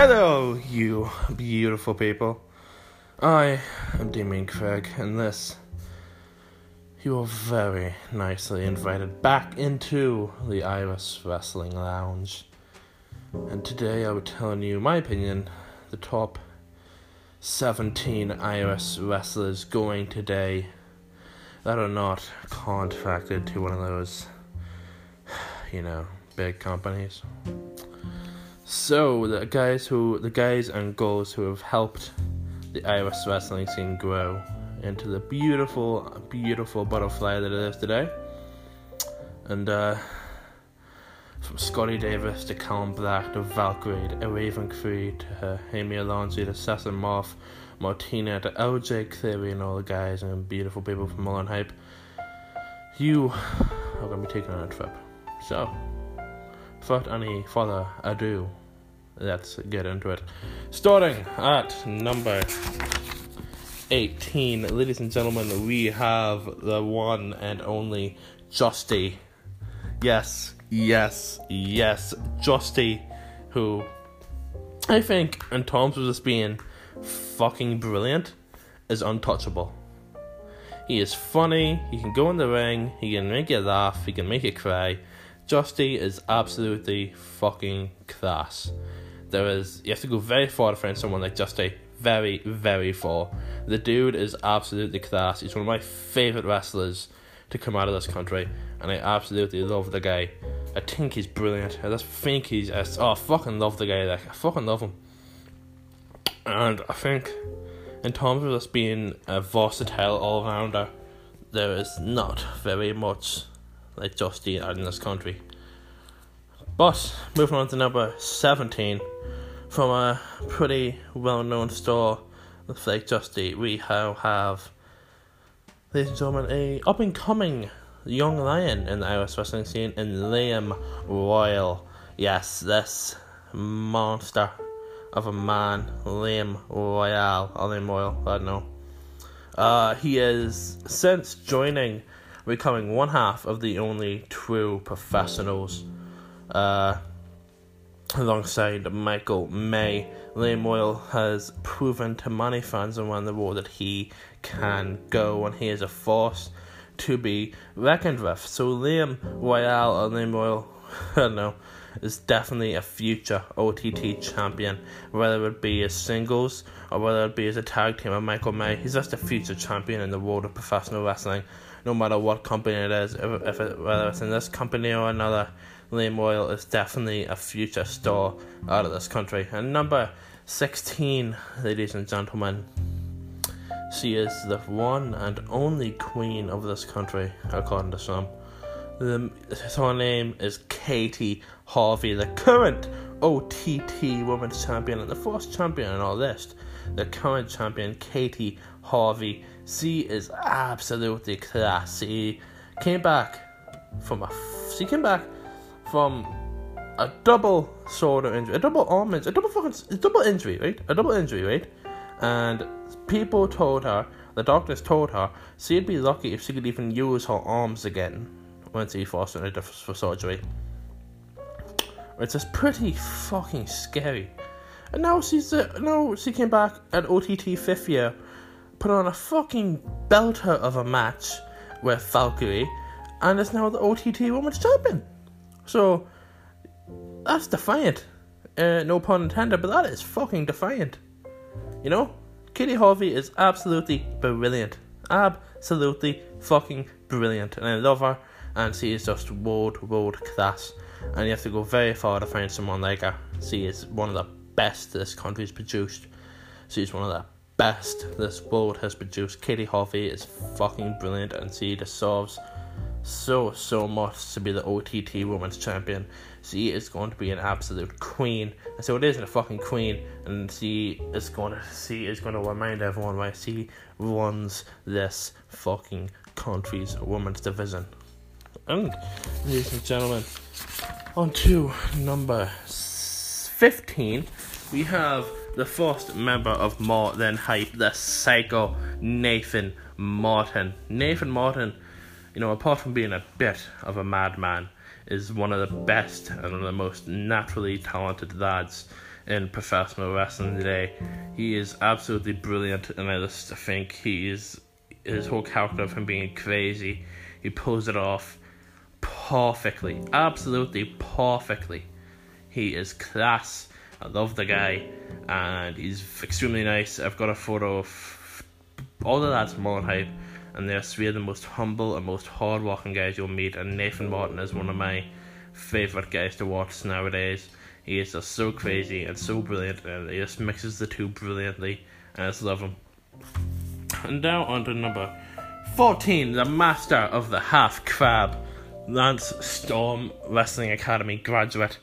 Hello, you beautiful people. I am Damien Craig, and this, you are very nicely invited back into the Irish Wrestling Lounge. And today I will be telling you my opinion, the top 17 Irish wrestlers going today that are not contracted to one of those, you know, big companies. So the guys who, the guys and girls who have helped the Irish wrestling scene grow into the beautiful, beautiful butterfly that it is today, and uh, from Scotty Davis to Callum Black to Valkyrie to Raven Creed to uh, Amy Alonso to Sessa Moff, Martina to LJ Cleary and all the guys and beautiful people from Mullen Hype. You are going to be taking on a trip. So, without any further ado, let's get into it. Starting at number 18, ladies and gentlemen, we have the one and only Justy. Yes, yes, yes, Justy, who I think, in terms of this being fucking brilliant, is untouchable. He is funny, he can go in the ring, he can make you laugh, he can make you cry. Justy is absolutely fucking class. There is you have to go very far to find someone like Justy. Very, very far. The dude is absolutely class. He's one of my favourite wrestlers to come out of this country, and I absolutely love the guy. I think he's brilliant. I just think he's oh I fucking love the guy, like I fucking love him. And I think in terms of us being a versatile all rounder, there is not very much like Justy out in this country. But moving on to number seventeen, from a pretty well known store like Justy, we now have ladies and gentlemen, a up and coming young lion in the Irish wrestling scene in Liam Royal. Yes, this monster of a man, Liam Royal, or Liam Royal, I don't know. Uh, he is since joining, becoming one half of the only true professionals. Uh, alongside Michael May, Liam Royal has proven to many fans around the world that he can go and he is a force to be reckoned with. So Liam Royale or Liam Royal, I don't know, is definitely a future OTT champion. Whether it be as singles or whether it be as a tag team with Michael May, he's just a future champion in the world of professional wrestling. No matter what company it is, if, if it, whether it's in this company or another, Liam Royal is definitely a future star out of this country. And number 16, ladies and gentlemen, she is the one and only queen of this country, according to some. The, her name is Katie Harvey, the current OTT Women's Champion and the first champion in our list. The current champion, Katie Harvey. She is absolutely classy. Came back from a. She came back from a double shoulder injury, a double arm injury, a double fucking, a double injury, right? A double injury, right? And people told her, the doctors told her, she'd be lucky if she could even use her arms again when she forced into for surgery. It's just pretty fucking scary. And now she's uh, now she came back at OTT fifth year, put on a fucking belter of a match with Valkyrie, and is now the OTT Women's Champion. So that's defiant. Uh, no pun intended, but that is fucking defiant. You know, Katie Harvey is absolutely brilliant. Absolutely fucking brilliant, and I love her. And she is just world, world class. And you have to go very far to find someone like her. She is one of the best this country's produced. She's one of the best this world has produced. Katie Harvey is fucking brilliant, and she deserves so so much to be the OTT Women's Champion. She is going to be an absolute queen, and so it isn't a fucking queen, and she is going to she is going to remind everyone why she runs this fucking country's women's division. And ladies and gentlemen, on to number fifteen, we have the first member of More Than Hype, the Psycho Nathan Martin. Nathan Martin you know, apart from being a bit of a madman, is one of the best and one of the most naturally talented lads in professional wrestling today. He is absolutely brilliant, and I just think he is his whole character of him being crazy. He pulls it off perfectly, absolutely perfectly. He is class. I love the guy, and he's extremely nice. I've got a photo of all lads from Mullen Hype, and they're three of the most humble and most hard-working guys you'll meet. And Nathan Martin is one of my favorite guys to watch nowadays. He is just so crazy and so brilliant, and he just mixes the two brilliantly, I just love him. And now on to number 14, the master of the half crab, Lance Storm Wrestling Academy graduate,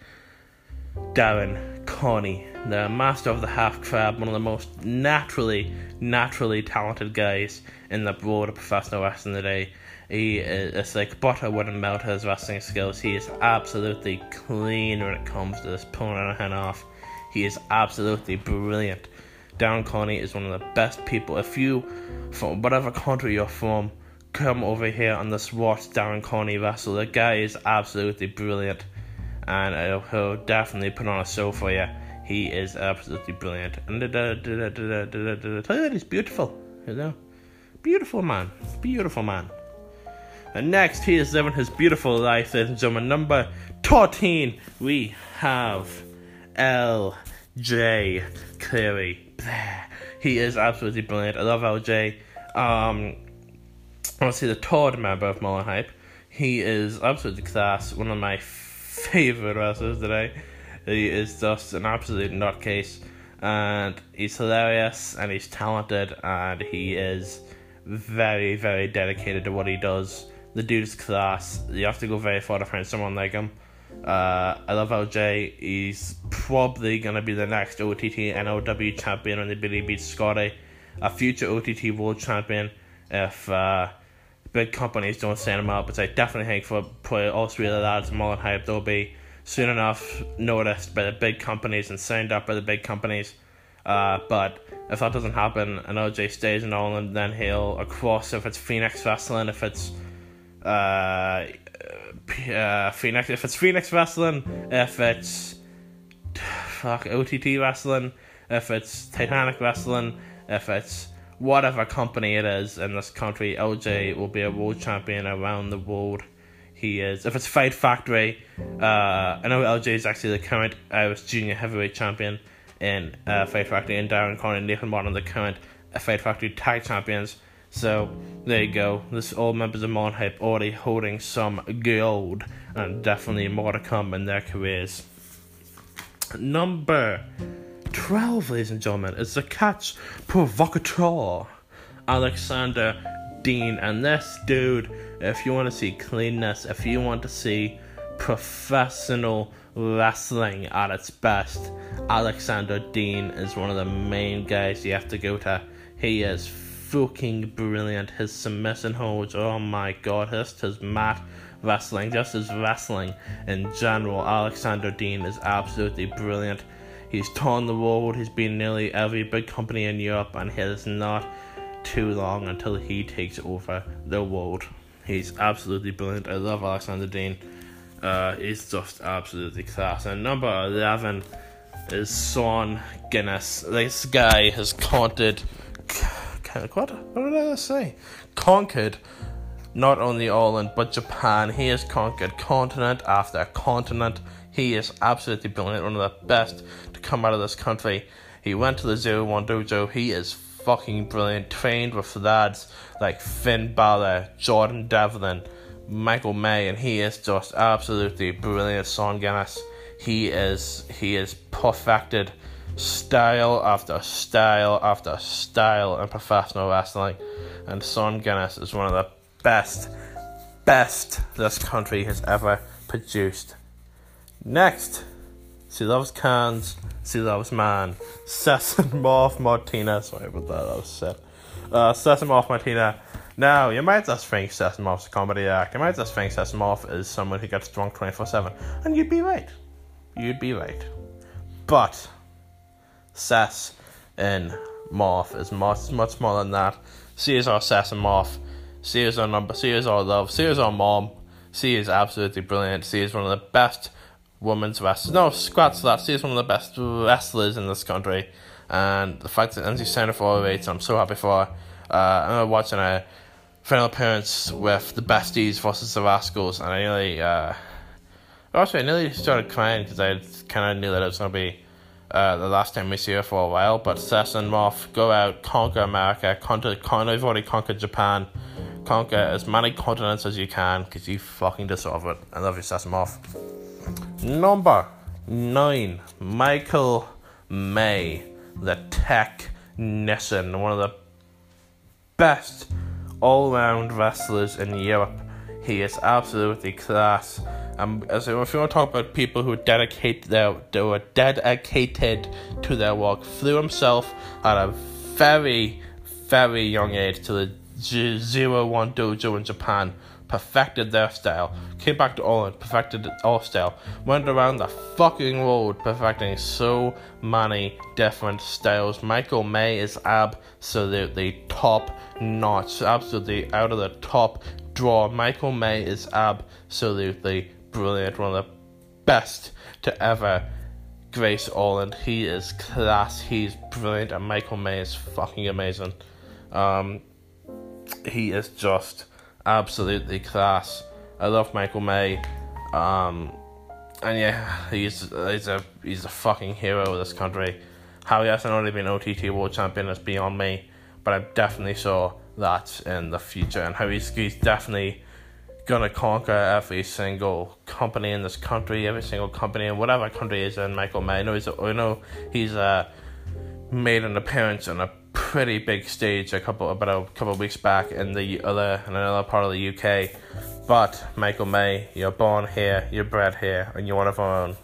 Darren Corney, the master of the half crab, one of the most naturally, naturally talented guys in the broader professional wrestling today. He is it's like butter wouldn't melt his wrestling skills. He is absolutely clean when it comes to this pulling a hand off. He is absolutely brilliant. Darren Corney is one of the best people. If you, from whatever country you're from, come over here and just watch Darren Corney wrestle, the guy is absolutely brilliant. And he'll definitely put on a show for you. He is absolutely brilliant. And tell you that he's beautiful, you know? Beautiful man. Beautiful man. And next, he is living his beautiful life, ladies and gentlemen. Number 13, we have L.J. Cleary. He is absolutely brilliant. I love LJ. Um, see the third member of Mullen Hype. He is absolutely class. One of my favorite wrestlers today. He is just an absolute nutcase, and he's hilarious, and he's talented, and he is very, very dedicated to what he does. The dude's class. You have to go very far to find someone like him. Uh, I love LJ. He's probably gonna be the next OTT NOW champion when the Billy beats Scotty, a future OTT world champion if uh, big companies don't send him out. But I definitely think for, for all three of the lads, Mullen Hype, they'll be soon enough noticed by the big companies and signed up by the big companies. Uh, but if that doesn't happen and LJ stays in Ireland, then he'll across if it's Phoenix Wrestling, if it's uh, uh, Phoenix, if it's Phoenix Wrestling, if it's fuck OTT Wrestling, if it's Titanic Wrestling, if it's whatever company it is in this country, LJ will be a world champion around the world. He is. If it's Fight Factory, uh, I know LJ is actually the current Irish Junior Heavyweight Champion in uh, Fight Factory, and Darren Corney and Nathan Martin, the current Fight Factory Tag Champions. So there you go. This all members of Mullen Hype already holding some gold, and definitely more to come in their careers. Number twelve, ladies and gentlemen, is the catch provocateur, Alexander Dean, and this dude. If you want to see cleanness, if you want to see professional wrestling at its best, Alexander Dean is one of the main guys you have to go to. He is fucking brilliant. His submission holds, oh my god, just his mat wrestling, just his wrestling in general. Alexander Dean is absolutely brilliant. He's torn the world, he's been nearly every big company in Europe, and it is not too long until he takes over the world. He's absolutely brilliant. I love Alexander Dean. Uh, he's just absolutely class. And number 11 is Sean Guinness. This guy has counted what? What did I say? Conquered not only Ireland but Japan. He has conquered continent after continent. He is absolutely brilliant, one of the best to come out of this country. He went to the Zero One Dojo. He is fucking brilliant. Trained with lads like Finn Balor, Jordan Devlin, Michael May, and he is just absolutely brilliant. Sean Guinness. He is he is perfected style after style after style in professional wrestling, and Sean Guinness is one of the best, best this country has ever produced. Next, she loves cans, she loves man. Sesamorph Martina, sorry about that, that was set. Uh, Sesamorph Martina. Now, you might just think Sesamorph's a comedy act. You might just think Sesamorph is someone who gets drunk 24 7. And you'd be right. You'd be right. But, Sass and Moth is much much more than that. She is our Morph. She is our number. She is our love. She is our mom. She is absolutely brilliant. She is one of the best women's wrestlers. No, scratch that. She is one of the best wrestlers in this country. And the fact that NC Center for all I'm so happy for her. Uh, I remember watching a final appearance with the Besties versus the Rascals, and I nearly, uh, actually, I nearly started crying because I kind of knew that it was going to be uh, the last time we see her for a while. But Seth and Moth go out, conquer America, conquer, con- they've already conquered Japan, conquer as many continents as you can because you fucking deserve it. I love you, Seth and Moth. Number nine, Michael May, the technician, one of the best all round wrestlers in Europe. He is absolutely class. Um, as if you want to talk about people who dedicate their, they were dedicated to their work, threw himself at a very, very young age to the Zero One Dojo in Japan perfected their style, came back to Ireland, perfected all style, went around the fucking world perfecting so many different styles. Michael May is absolutely top notch, absolutely out of the top draw. Michael May is absolutely brilliant, one of the best to ever grace Ireland. He is class, he's brilliant, and Michael May is fucking amazing. Um, he is just absolutely class. I love Michael May. Um, and yeah, he's he's a he's a fucking hero of this country. How he hasn't already been OTT World Champion is beyond me, but I definitely saw that in the future, and how he's he's definitely gonna conquer every single company in this country, every single company in whatever country he's in. Michael May, I know he's I know he's uh, made an appearance in a pretty big stage a couple about a couple of weeks back in the other in another part of the UK. But Michael May, you're born here, you're bred here, and you're one of our own.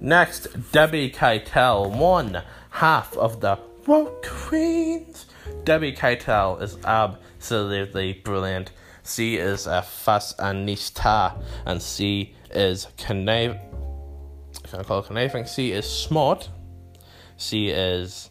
Next, Debbie Keitel, one half of the Road Queens. Debbie Keitel is absolutely brilliant. She is a fashionista, and she is conniving. Can I call it conniving? She is smart. She is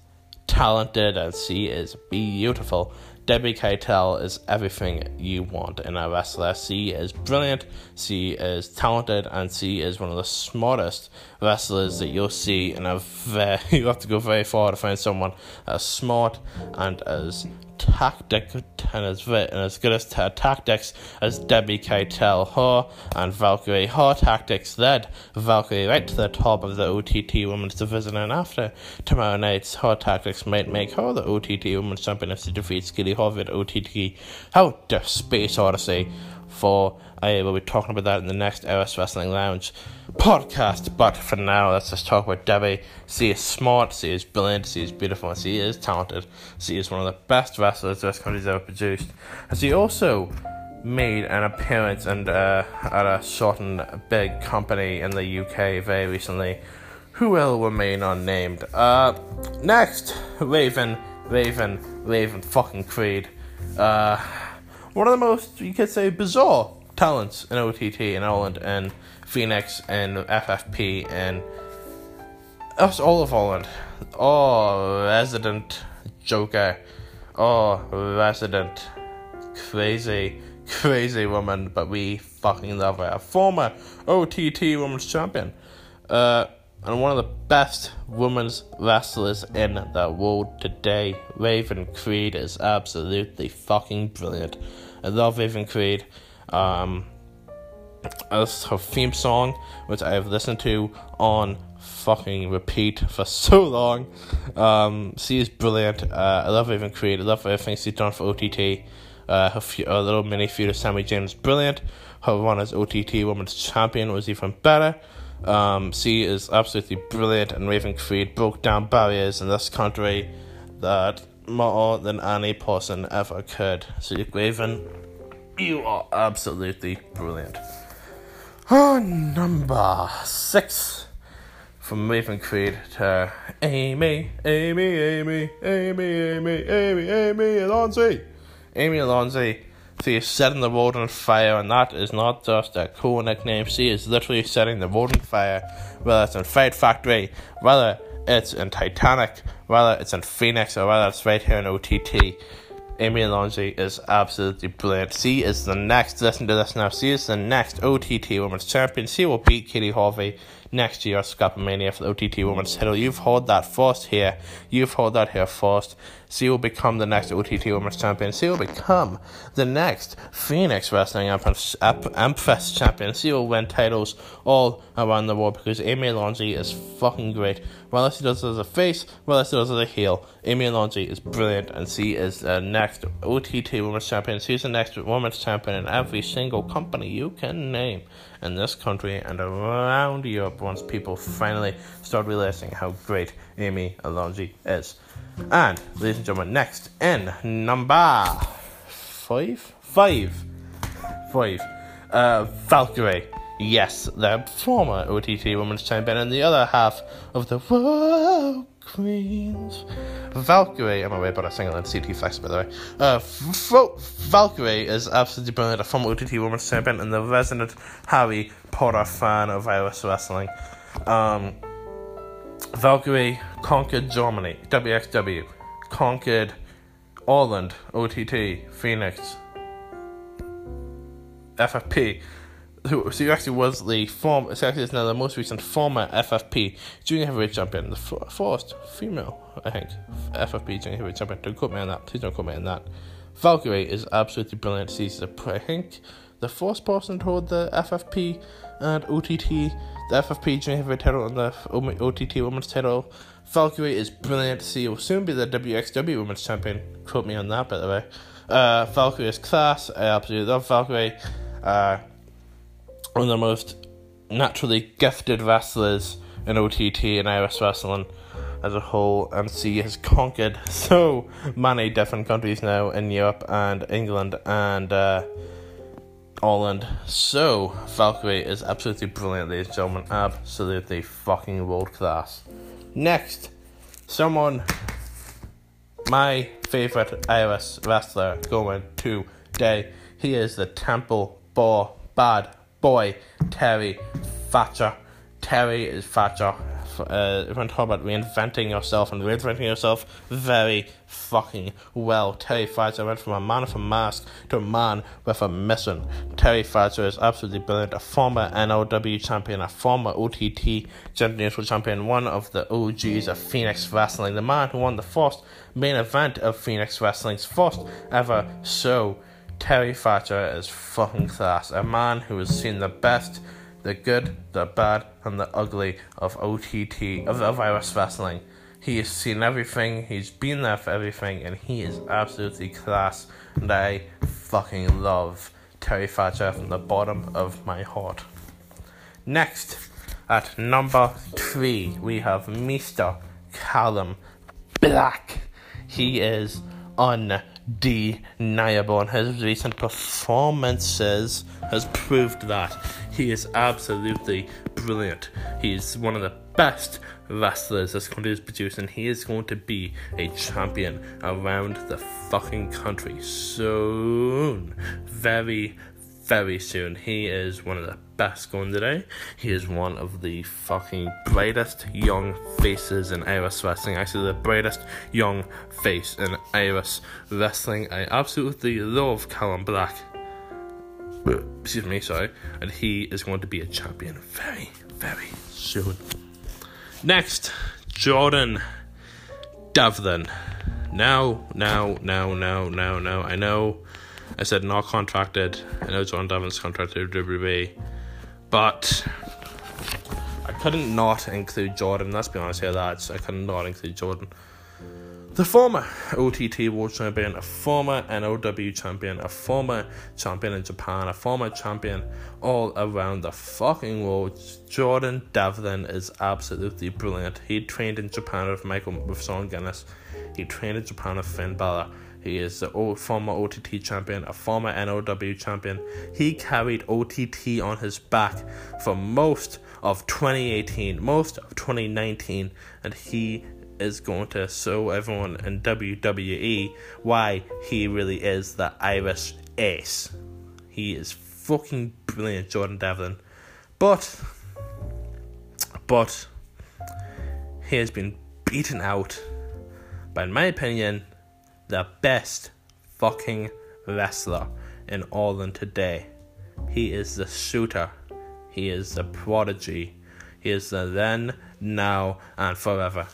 talented and she is beautiful. Debbie Keitel is everything you want in a wrestler. She is brilliant, she is talented, and she is one of the smartest wrestlers that you'll see in a very, you have to go very far to find someone as smart and as tactic and as, and as good as tactics as Debbie Keitel. Her and Valkyrie. Her tactics led Valkyrie right to the top of the OTT Women's Division, and after tomorrow night's her tactics might make her the OTT Women's Champion if she defeats Skilly Harvard OTT out of Space Odyssey for I will be talking about that in the next LS Wrestling Lounge podcast. But for now, let's just talk about Debbie. She is smart, she is brilliant, she is beautiful, and she is talented. She is one of the best wrestlers this country's ever produced. And she also made an appearance and uh, at a certain big company in the UK very recently, who will remain unnamed. Uh, next, Raven, Raven, Raven fucking Creed. Uh, one of the most, you could say, bizarre talents in OTT in Ireland and Phoenix and FFP and us all of Ireland. Oh, resident Joker. Oh, resident crazy, crazy woman, but we fucking love her. A former OTT Women's Champion. Uh, and one of the best women's wrestlers in the world today. Raven Creed is absolutely fucking brilliant. I love Raven Creed. Um, as her theme song, which I have listened to on fucking repeat for so long. Um, she is brilliant. Uh, I love Raven Creed. I love everything she's done for OTT. Uh, her, f- her little mini feud with Sammy James brilliant. Her run as OTT Women's Champion was even better. Um, she is absolutely brilliant, and Raven Creed broke down barriers in this country that more than any person ever could. So, Raven, you are absolutely brilliant. Oh, number six from Raven Creed to Amy, Amy, Amy, Amy, Amy, Amy, Amy Alonzi. Amy Alonzi, is setting the world on fire, and that is not just a cool nickname. She is literally setting the world on fire, whether it's in Fight Factory, whether it's in Titanic, whether it's in Phoenix, or whether it's right here in OTT. Amy Alonji is absolutely brilliant. She is the next, listen to this now, she is the next OTT Women's Champion. She will beat Katie Harvey next year at ScrapperMania for the OTT Women's title. You've heard that first here. You've heard that here first. She will become the next OTT Women's Champion. She will become the next Phoenix Wrestling Empress Champion. She will win titles all around the world because Amy Alonji is fucking great. Whether she does it as a face, whether she does it as a heel, Amy Alonji is brilliant and she is the next OTT Women's Champion. She's the next Women's Champion in every single company you can name in this country and around Europe once people finally start realizing how great Amy Alonji is. And, ladies and gentlemen, next in number five? Five. Five. Uh, Valkyrie. Yes, the former OTT Women's Champion and the other half of the World Queens. Valkyrie, I'm away, but I sing it on CT Flex, by the way. Uh, Valkyrie is absolutely brilliant, a former OTT Women's Champion and the resident Harry Potter fan of Irish wrestling. Um, Valkyrie conquered Germany, WXW, conquered Ireland, OTT, Phoenix, FFP. Who, so he actually was the form. So actually, now the most recent former FFP junior heavyweight champion, the f- first female, I think, FFP junior heavyweight champion. Don't quote me on that. Please don't quote me on that. Valkyrie is absolutely brilliant. She's, a, I think, the first person to hold the FFP and OTT, the FFP junior heavyweight title and the OTT women's title. Valkyrie is brilliant. She will soon be the WXW women's champion. Quote me on that, by the way. Uh, Valkyrie is class. I absolutely love Valkyrie. Uh, one of the most naturally gifted wrestlers in OTT and Irish wrestling as a whole, and she has conquered so many different countries now in Europe and England and uh, Ireland. So, Valkyrie is absolutely brilliant, ladies and gentlemen. Absolutely fucking world class. Next, someone, my favourite Irish wrestler going today. He is the Temple Bar Bad Boy, Terry Thatcher. Terry is Thatcher uh, if I'm talking about reinventing yourself and reinventing yourself very fucking well. Terry Fraser went from a man with a mask to a man with a mission. Terry Fraser is absolutely brilliant, a former NOW champion, a former OTT General champion, one of the OGs of Phoenix Wrestling, the man who won the first main event of Phoenix Wrestling's first ever show. Terry Thatcher is fucking class, a man who has seen the best the good, the bad, and the ugly of OTT, of, of Irish wrestling. He has seen everything, he's been there for everything, and he is absolutely class. And I fucking love Terry Thatcher from the bottom of my heart. Next, at number three, we have Mr. Callum Black. He is undeniable, and his recent performances has proved that. He is absolutely brilliant. He's one of the best wrestlers this country has produced, and he is going to be a champion around the fucking country soon. Very, very soon. He is one of the best going today. He is one of the fucking brightest young faces in Irish wrestling. Actually, the brightest young face in Irish wrestling. I absolutely love Callum Black excuse me, sorry, and he is going to be a champion very, very soon. Next, Jordan Devlin. Now, now, now, now, now, now. I know I said not contracted. I know Jordan Devlin's contracted with WWE, but I couldn't not include Jordan. Let's be honest here, lads. I couldn't not include Jordan. The former OTT World Champion, a former NOW champion, a former champion in Japan, a former champion all around the fucking world. Jordan Devlin is absolutely brilliant. He trained in Japan with Michael with Sean Guinness. He trained in Japan with Finn Balor. He is the old, former OTT champion, a former NOW champion. He carried OTT on his back for most of 2018, most of 2019, and he is going to show everyone in WWE why he really is the Irish ace. He is fucking brilliant, Jordan Devlin. But, but, he has been beaten out by, in my opinion, the best fucking wrestler in all Ireland today. He is the shooter. He is the prodigy. He is the then, now, and forever.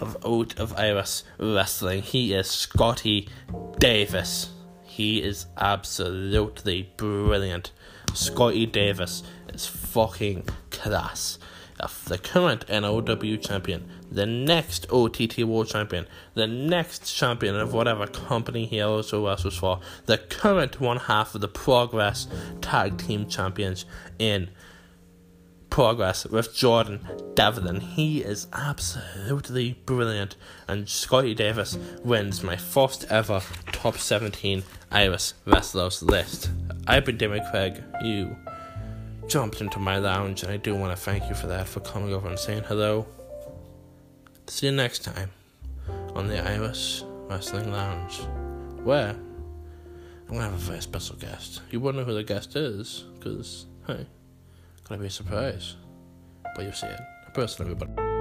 Of out of Irish wrestling. He is Scotty Davis. He is absolutely brilliant. Scotty Davis is fucking class. The current NOW champion, the next OTT World Champion, the next champion of whatever company he also wrestles for, the current one half of the Progress Tag Team Champions in Progress with Jordan Devlin. He is absolutely brilliant, and Scotty Davis wins my first ever top 17 Irish wrestlers list. I've been Damon Craig. You jumped into my lounge, and I do want to thank you for that, for coming over and saying hello. See you next time on the Irish Wrestling Lounge, where I'm gonna have a very special guest. You won't know who the guest is, because, hey, gonna be a surprise. But you'll see it. Personally, but.